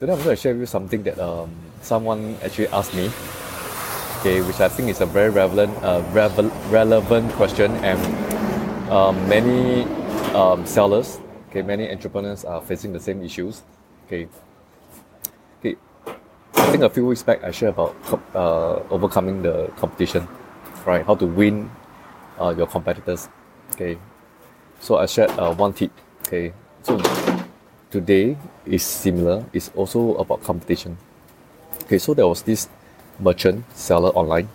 Today I'm going to share with you something that um, someone actually asked me, okay, which I think is a very relevant, uh, revel- relevant question, and um, many um, sellers, okay, many entrepreneurs are facing the same issues, okay. Okay, I think a few weeks back I shared about uh, overcoming the competition, right? How to win uh, your competitors, okay. So I shared uh, one tip, okay. So today is similar. It's also about competition. Okay, so there was this merchant seller online,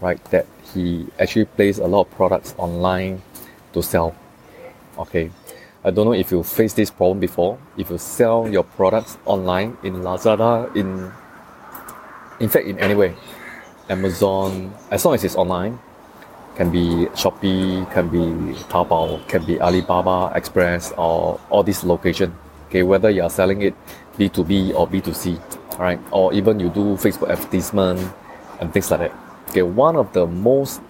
right? That he actually placed a lot of products online to sell. Okay, I don't know if you face this problem before. If you sell your products online in Lazada, in in fact in any way, Amazon, as long as it's online, can be Shopee, can be Taobao, can be Alibaba Express, or all these locations okay whether you are selling it b2b or b2c right or even you do facebook advertisement and things like that. Okay one of the most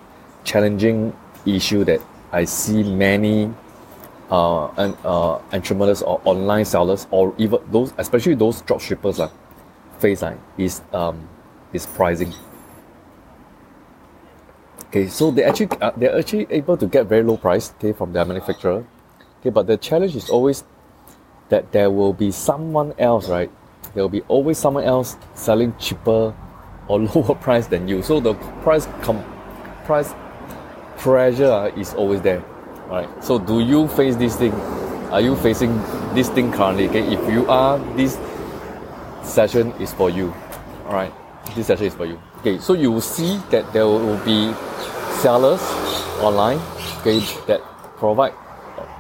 challenging issue that i see many uh, and, uh, entrepreneurs or online sellers or even those especially those drop shippers uh, face uh, is um, is pricing. Okay so they actually uh, they're actually able to get very low price okay from their manufacturer. Okay but the challenge is always that there will be someone else, right? There will be always someone else selling cheaper or lower price than you. So the price com- price pressure uh, is always there, right? So do you face this thing? Are you facing this thing currently? Okay, if you are, this session is for you. All right, this session is for you. Okay, so you will see that there will be sellers online, okay, that provide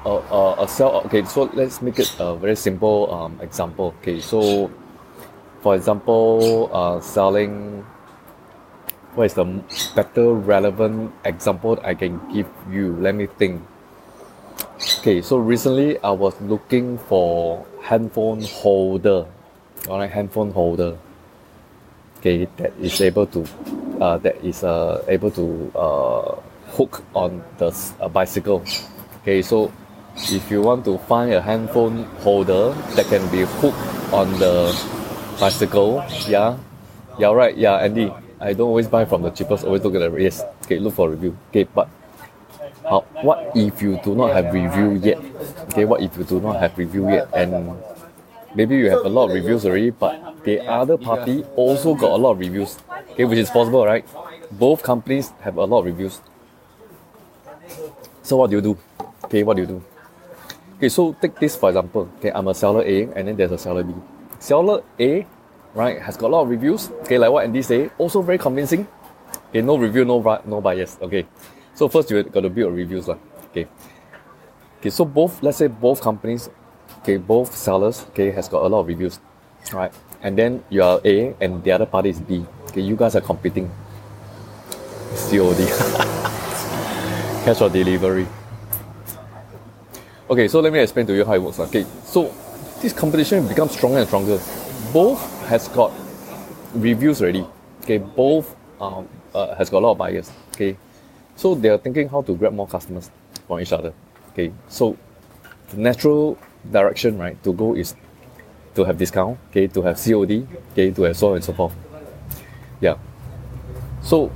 a, a, a sell okay so let's make it a very simple um, example okay so for example uh, selling what is the better relevant example I can give you? Let me think. Okay so recently I was looking for handphone holder alright handphone holder okay that is able to uh, that is uh, able to uh, hook on the uh, bicycle okay so if you want to find a handphone holder that can be hooked on the bicycle, yeah, yeah, right, yeah, Andy. I don't always buy from the cheapest. Always look at the yes. Okay, look for review. Okay, but how, what if you do not have review yet? Okay, what if you do not have review yet and maybe you have a lot of reviews already, but the other party also got a lot of reviews. Okay, which is possible, right? Both companies have a lot of reviews. So what do you do? Okay, what do you do? Okay, so take this for example. Okay, I'm a seller A, and then there's a seller B. Seller A, right, has got a lot of reviews. Okay, like what Andy say, also very convincing. Okay, no review, no no bias. Okay, so first you got to build reviews lah. Okay, okay, so both let's say both companies, okay, both sellers, okay, has got a lot of reviews, right? And then you are A, and the other party is B. Okay, you guys are competing. COD, cash or delivery. Okay, so let me explain to you how it works. Okay, so this competition becomes stronger and stronger. Both has got reviews already. Okay, both um, uh, has got a lot of buyers. Okay, so they are thinking how to grab more customers from each other. Okay, so the natural direction right to go is to have discount. Okay, to have COD. Okay, to have so on and so forth. Yeah. So,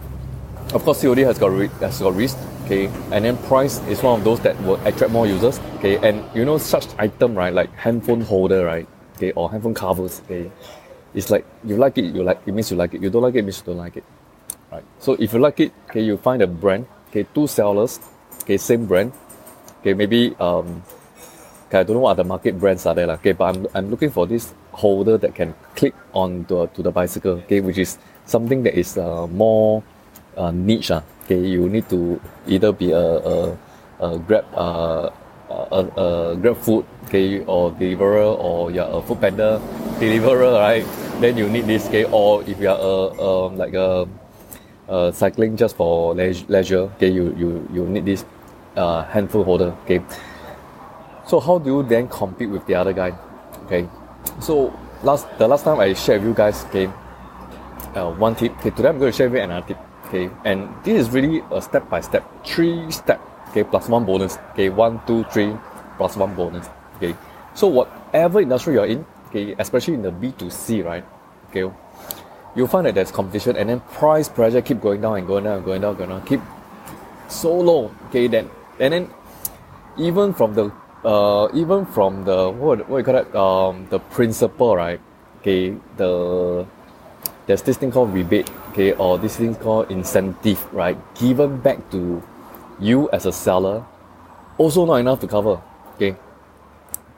of course, COD has got has got risk okay? And then price is one of those that will attract more users okay? And you know such item right? Like handphone holder right? Okay or handphone covers okay? It's like you like it you like it means you like it. You don't like it, means you don't like it right? So if you like it okay you find a brand okay? Two sellers okay same brand okay? Maybe um okay, I don't know what other market brands are there okay? But I'm, I'm looking for this holder that can click on the, to the bicycle okay? Which is something that is uh, more uh, niche uh, okay you need to either be a, a, a grab uh, a, a grab food okay or deliverer or you're a food panda deliverer right? Then you need this okay or if you are a, um, like a, a cycling just for leisure okay you you you need this uh, handful holder okay. So how do you then compete with the other guy okay? So last the last time I shared with you guys okay uh, one tip okay today I'm going to share with you another tip okay and this is really a step by step three step okay plus one bonus okay one two three plus one bonus okay so whatever industry you're in okay, especially in the B2C, right? Okay, you'll find that there's competition and then price pressure keep going down and going down and going down, going down, keep so low. Okay, then and then even from the uh, even from the what what you call that um, the principle, right? Okay, the there's this thing called rebate, okay, or this thing called incentive, right? Given back to you as a seller, also not enough to cover, okay?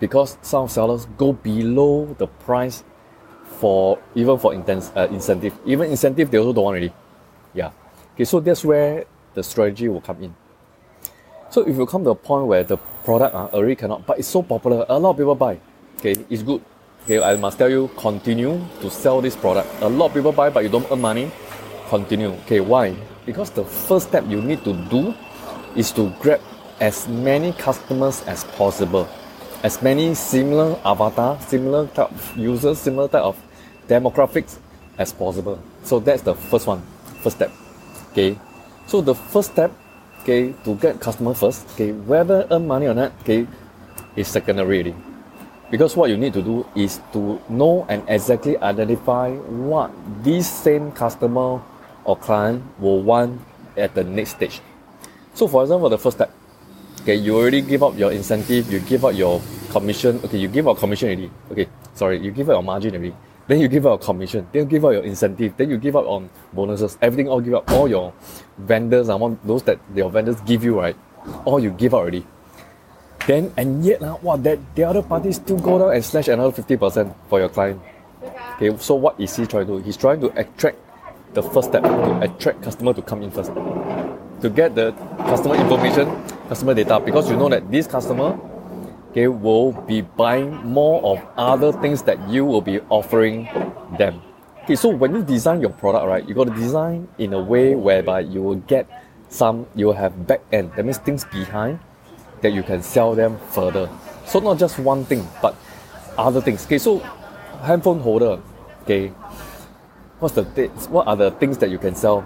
Because some sellers go below the price for even for intense uh, incentive. Even incentive they also don't want already. Yeah. Okay, so that's where the strategy will come in. So if you come to a point where the product uh, already cannot, but it's so popular, a lot of people buy. Okay, it's good. Okay, I must tell you, continue to sell this product. A lot of people buy, but you don't earn money. Continue. Okay, why? Because the first step you need to do is to grab as many customers as possible, as many similar avatar, similar type of users, similar type of demographics as possible. So that's the first one, first step. Okay, so the first step, okay, to get customer first, okay, whether earn money or not, okay, is secondary. Already. Because what you need to do is to know and exactly identify what this same customer or client will want at the next stage. So for example, the first step, okay, you already give up your incentive, you give up your commission, okay, you give out commission already. Okay, sorry, you give out your margin already. Then you give out commission, then you give out your incentive, then you give up on bonuses, everything all give up, all your vendors, want those that your vendors give you, right? All you give out already. Then and yet uh, what that the other party still go down and slash another fifty percent for your client. Okay, so what is he trying to do? He's trying to attract the first step to attract customer to come in first. To get the customer information, customer data, because you know that this customer okay, will be buying more of other things that you will be offering them. Okay, so when you design your product, right, you got to design in a way whereby you will get some, you will have back end, that means things behind that you can sell them further. So not just one thing, but other things. Okay, so handphone holder. Okay, what's the th- what are the things that you can sell?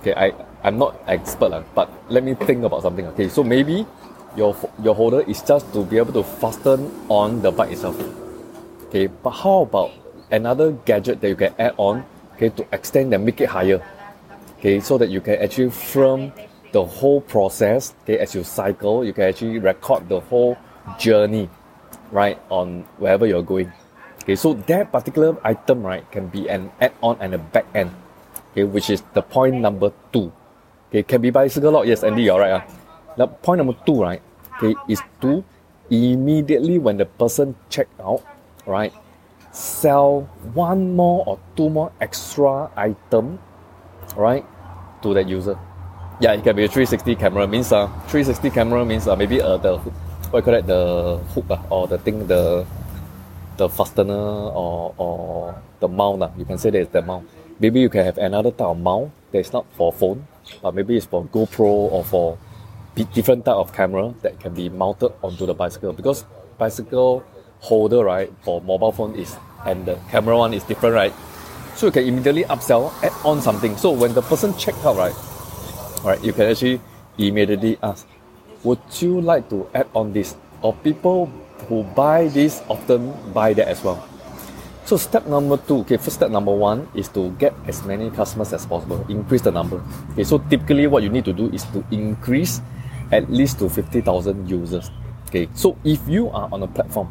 Okay, I I'm not expert, but let me think about something. Okay, so maybe your your holder is just to be able to fasten on the bike itself. Okay, but how about another gadget that you can add on? Okay, to extend and make it higher. Okay, so that you can actually film the whole process. Okay, as you cycle, you can actually record the whole journey, right, on wherever you're going. Okay, so that particular item, right, can be an add-on and a back end. Okay, which is the point number two. Okay, can be bicycle lock. Yes, Andy, you're right. Uh. Now, point number two, right, okay, is to immediately when the person check out, right, sell one more or two more extra item, right, to that user. Yeah, it can be a 360 camera. Means uh, 360 camera means uh, maybe uh, the what you call it the hook uh, or the thing the the fastener or, or the mount. Uh, you can say that it's the mount. Maybe you can have another type of mount that's not for phone, but maybe it's for GoPro or for different type of camera that can be mounted onto the bicycle because bicycle holder right for mobile phone is and the camera one is different right so you can immediately upsell add on something so when the person check out right right you can actually immediately ask would you like to add on this or people who buy this often buy that as well? So step number two okay first step number one is to get as many customers as possible increase the number. Okay so typically what you need to do is to increase at least to 50,000 users. Okay so if you are on a platform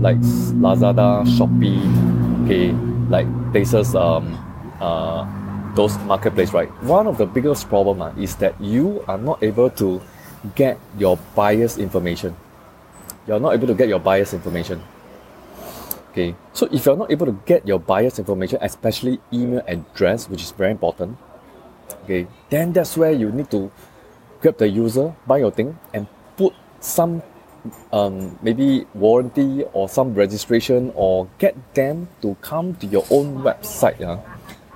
like lazada shopee okay like places um uh those marketplace, right? One of the biggest problem uh, is that you are not able to get your buyer's information. You're not able to get your buyer's information. Okay, so if you're not able to get your buyer's information, especially email address, which is very important, okay, then that's where you need to grab the user, buy your thing, and put some um, maybe warranty or some registration or get them to come to your own website. Uh,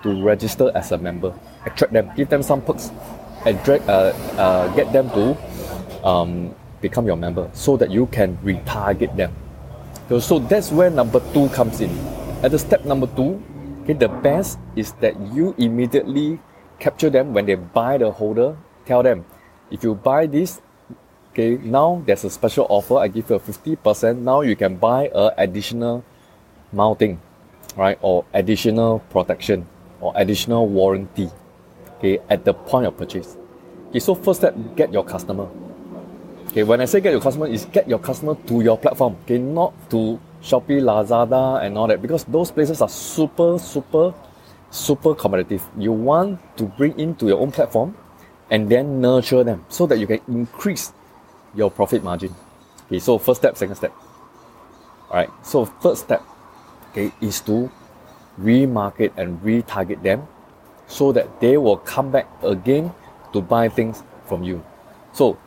to register as a member, attract them, give them some perks, and drag, uh, uh, get them to um, become your member so that you can retarget them. So, so that's where number two comes in. At the step number two, okay, the best is that you immediately capture them when they buy the holder. Tell them, if you buy this, okay, now there's a special offer. I give you a 50%. Now you can buy a additional mounting, right, or additional protection or additional warranty, okay, at the point of purchase. Okay, so first step, get your customer. Okay, when I say get your customer, is get your customer to your platform. Okay, not to Shopee, Lazada, and all that, because those places are super, super, super competitive. You want to bring into your own platform and then nurture them so that you can increase your profit margin. Okay, so first step, second step. Alright, so first step okay, is to remarket and retarget them so that they will come back again to buy things from you. So,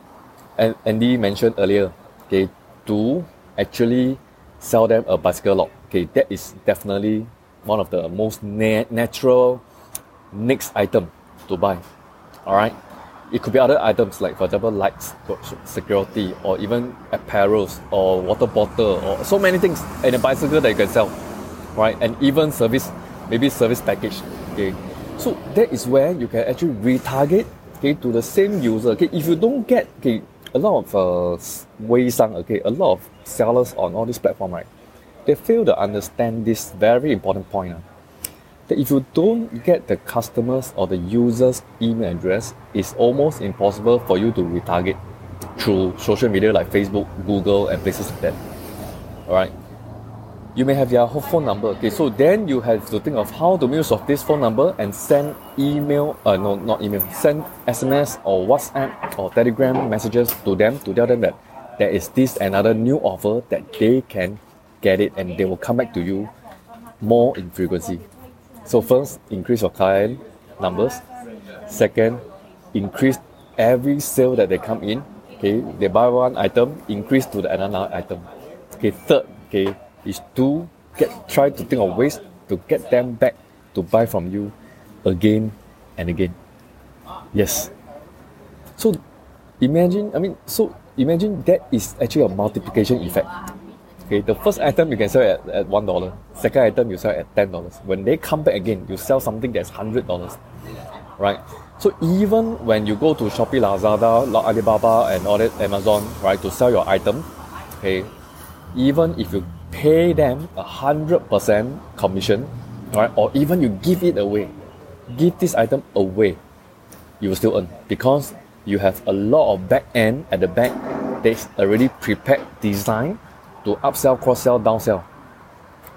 and Andy mentioned earlier, okay, to actually sell them a bicycle lock. Okay, that is definitely one of the most na- natural next item to buy. All right, it could be other items like, for example, lights, security, or even apparels, or water bottle, or so many things in a bicycle that you can sell, right? And even service, maybe service package. Okay, so that is where you can actually retarget okay to the same user. Okay, if you don't get okay a lot of uh, 微商, okay, a lot of sellers on all these platforms, right? They fail to understand this very important point. Uh, that if you don't get the customers or the user's email address, it's almost impossible for you to retarget through social media like Facebook, Google, and places like that. Alright. You may have their phone number. Okay, so then you have to think of how to use of this phone number and send email, uh, no, not email, send SMS or WhatsApp or Telegram messages to them to tell them that there is this another new offer that they can get it and they will come back to you more in frequency. So first, increase your client numbers. Second, increase every sale that they come in. Okay, they buy one item, increase to the another item. Okay, third, okay, is to get try to think of ways to get them back to buy from you again and again. Yes. So imagine, I mean, so imagine that is actually a multiplication effect. Okay, the first item you can sell at, at one dollar. Second item you sell at ten dollars. When they come back again, you sell something that's hundred dollars. Right? So even when you go to Shopee, Lazada, Alibaba and all that Amazon, right, to sell your item, okay, even if you pay them a hundred percent commission, right, or even you give it away, give this item away, you will still earn because you have a lot of back end at the back that's already prepared design to upsell, cross sell, downsell,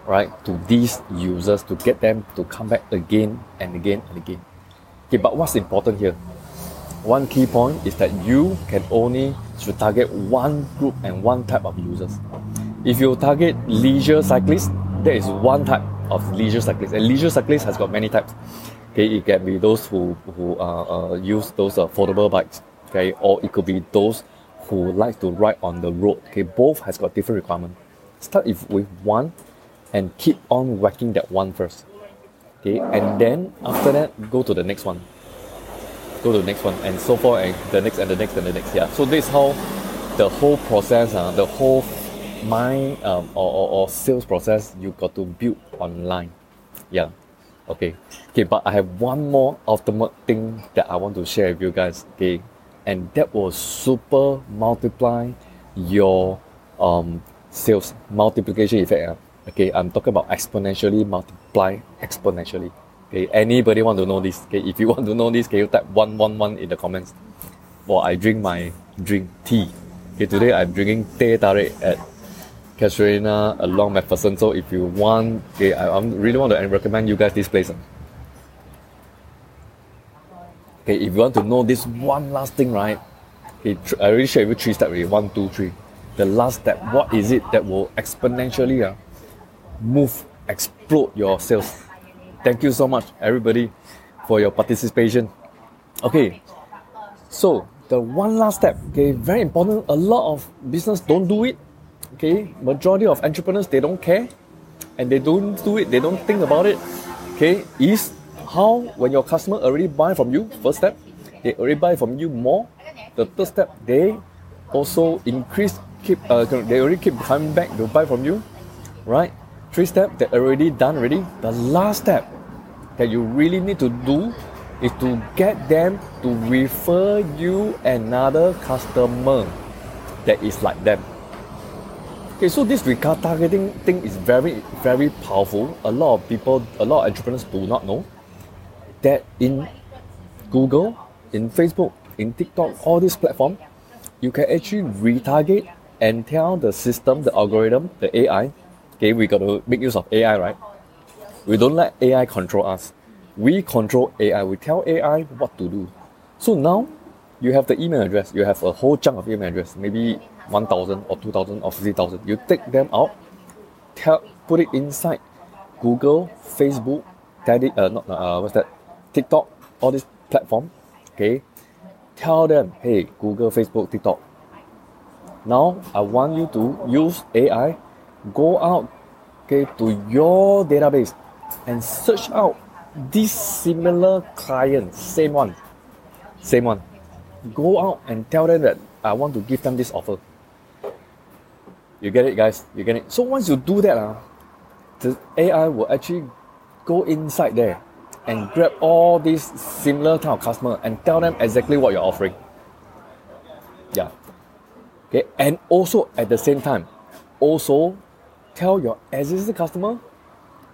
right, to these users to get them to come back again and again and again. Okay, but what's important here? One key point is that you can only should target one group and one type of users. If you target leisure cyclists, there is one type of leisure cyclists, and leisure cyclists has got many types. Okay, it can be those who who uh, uh, use those uh, bikes. Okay, or it could be those who like to ride on the road. Okay, both has got different requirements. Start if with one and keep on whacking that one first. Okay, and then after that go to the next one. Go to the next one and so forth and the next and the next and the next. Yeah. So this is how the whole process, uh, the whole mind um, or, or, or sales process you got to build online. Yeah. Okay. Okay, but I have one more ultimate thing that I want to share with you guys. Okay and that will super multiply your um, sales multiplication effect. Uh. Okay, I'm talking about exponentially multiply exponentially. Okay, anybody want to know this? Okay, if you want to know this, can you type one one one in the comments? Well, I drink my drink tea. Okay, today I'm drinking teh tarik at Casuarina along MacPherson. So if you want, okay, I, I really want to recommend you guys this place. Uh. Okay, if you want to know this one last thing, right? Okay, I already shared with you three steps. One, two, three. The last step, what is it that will exponentially uh, move, explode your sales? Thank you so much, everybody, for your participation. Okay, so the one last step, okay, very important. A lot of business don't do it. Okay, majority of entrepreneurs they don't care, and they don't do it. They don't think about it. Okay, is how when your customer already buy from you, first step, they already buy from you more. The third step, they also increase, keep, uh, they already keep coming back to buy from you, right? Three step that already done already. The last step that you really need to do is to get them to refer you another customer that is like them. Okay, so this retargeting thing is very, very powerful. A lot of people, a lot of entrepreneurs do not know that in Google, in Facebook, in TikTok, all these platforms, you can actually retarget and tell the system, the algorithm, the AI, okay, we got to make use of AI, right? We don't let AI control us. We control AI. We tell AI what to do. So now you have the email address. You have a whole chunk of email address, maybe 1,000 or 2,000 or 50,000. You take them out, tell, put it inside Google, Facebook, Teddy, uh, not, uh, what's that? TikTok, all these platform. Okay, tell them, hey, Google, Facebook, TikTok. Now I want you to use AI, go out, okay, to your database and search out this similar client, same one, same one. Go out and tell them that I want to give them this offer. You get it, guys? You get it? So once you do that, uh, the AI will actually go inside there and grab all these similar type of customer and tell them exactly what you're offering. Yeah. Okay, and also at the same time, also tell your existing customer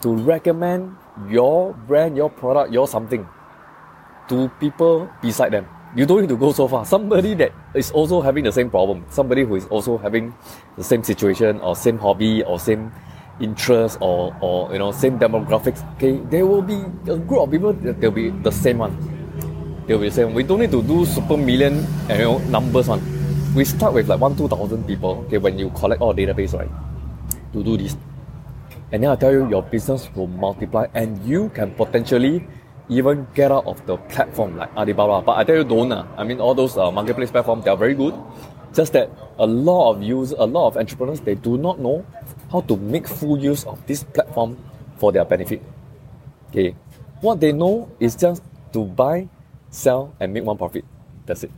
to recommend your brand, your product, your something to people beside them. You don't need to go so far. Somebody that is also having the same problem, somebody who is also having the same situation or same hobby or same interest or, or you know same demographics. Okay, there will be a group of people that they'll be the same one. They'll be the same. We don't need to do super million you know numbers one. We start with like one two thousand people. Okay, when you collect all database right, to do this and then I tell you, your business will multiply and you can potentially even get out of the platform like Alibaba. But I tell you, don't. Uh. I mean, all those uh, marketplace platforms, they are very good. Just that a lot of users, a lot of entrepreneurs, they do not know how to make full use of this platform for their benefit. Okay. What they know is just to buy, sell, and make one profit. That's it.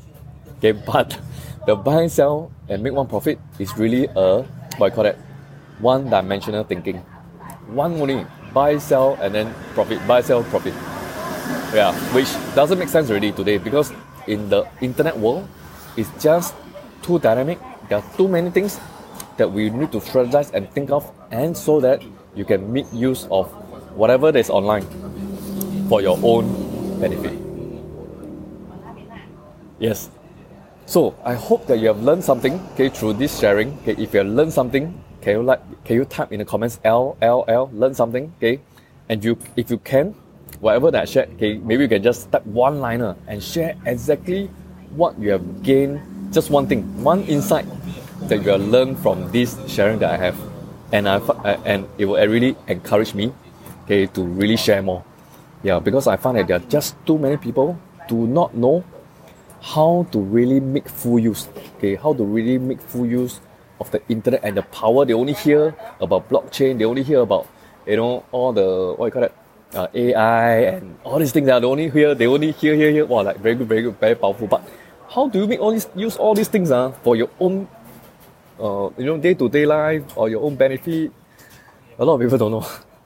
Okay, but the buy, sell, and make one profit is really a what I call it, one dimensional thinking one only buy, sell, and then profit, buy, sell, profit. Yeah, which doesn't make sense already today because in the internet world, it's just too dynamic. There are too many things that we need to strategize and think of, and so that you can make use of whatever that's online for your own benefit. Yes. So I hope that you have learned something okay, through this sharing. Okay, if you have learned something, can you like can you type in the comments L L L learn something? Okay. And you if you can, whatever that I shared, okay, maybe you can just type one liner and share exactly what you have gained, just one thing, one insight that you have learned from this sharing that I have. And I and it will really encourage me okay to really share more. Yeah, because I find that there are just too many people do not know how to really make full use. Okay, how to really make full use of the internet and the power. They only hear about blockchain. They only hear about you know all the what you call it, uh, AI and all these things. That they only hear. They only hear hear hear. Wow, like very good, very good, very powerful. But how do you make all these use all these things uh, for your own uh, you know day to day life or your own benefit? A lot of people don't know.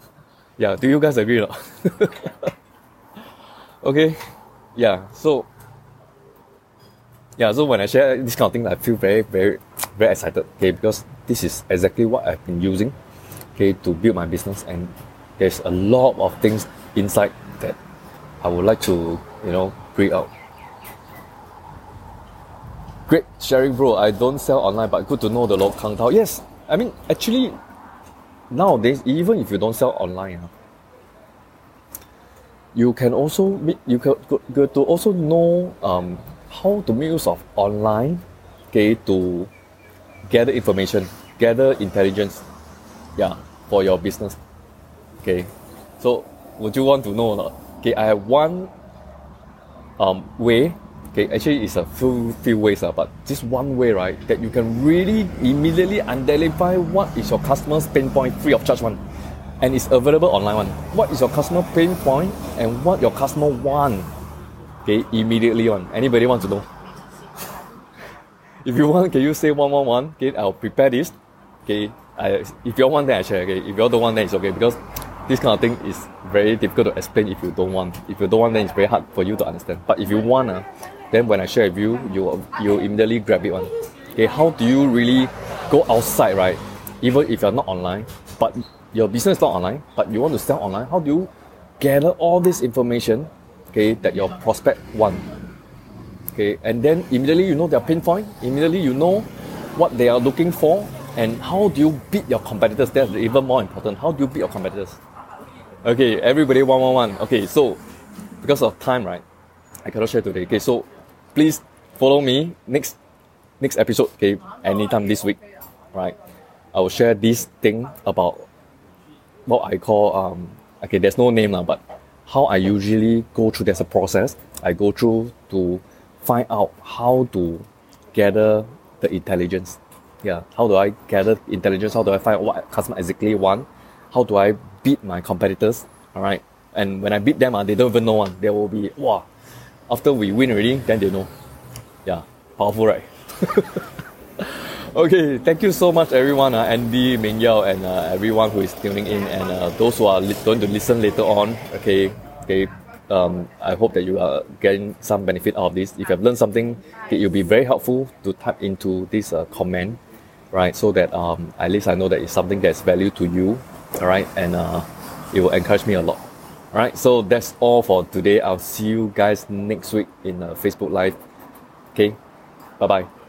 yeah, do you guys agree or okay, yeah. So yeah, so when I share this kind of thing, I feel very, very, very excited. Okay, because this is exactly what I've been using, okay, to build my business, and there's a lot of things inside that I would like to, you know, bring out. Great sharing, bro. I don't sell online, but good to know the local Kang Tao. Yes, I mean actually, nowadays even if you don't sell online, huh, you can also you can good to also know um, how to make use of online okay, to gather information, gather intelligence, yeah, for your business. Okay, so would you want to know? Okay, I have one um, way. Okay, actually it's a few few ways, uh, but this one way, right, that you can really immediately identify what is your customer's pain point free of charge one. And it's available online one. What is your customer pain point and what your customer want Okay, immediately one. Anybody want to know? if you want, can you say one one one? Okay, I'll prepare this. Okay, I, if you want, then I share. Okay, if you all don't want, then it's okay because this kind of thing is very difficult to explain if you don't want. If you don't want, then it's very hard for you to understand. But if you want, uh, then when I share with you, you you immediately grab it one. Okay, how do you really go outside, right, even if you're not online, but your business is not online, but you want to sell online, how do you gather all this information, okay, that your prospect want? Okay, and then immediately you know their pain point, immediately you know what they are looking for, and how do you beat your competitors? That's even more important. How do you beat your competitors? Okay, everybody one one one. Okay, so because of time, right? I cannot share today. Okay, so please follow me next next episode. Okay, anytime this week, right? I will share this thing about what I call um okay. There's no name now, but how I usually go through. There's a process I go through to find out how to gather the intelligence. Yeah, how do I gather intelligence? How do I find what customer exactly want? How do I beat my competitors? All right, and when I beat them, uh, they don't even know one. They will be wow. After we win already, then they know. Yeah, powerful, right? Okay, thank you so much, everyone. Uh, Andy, Ming Yao, and uh, everyone who is tuning in, and uh, those who are li- going to listen later on. Okay, okay. Um, I hope that you are getting some benefit out of this. If you have learned something, it will be very helpful to type into this uh, comment, right? So that um, at least I know that it's something that's value to you, all right, and uh, it will encourage me a lot. All right, so that's all for today. I'll see you guys next week in uh, Facebook Live. Okay, bye bye.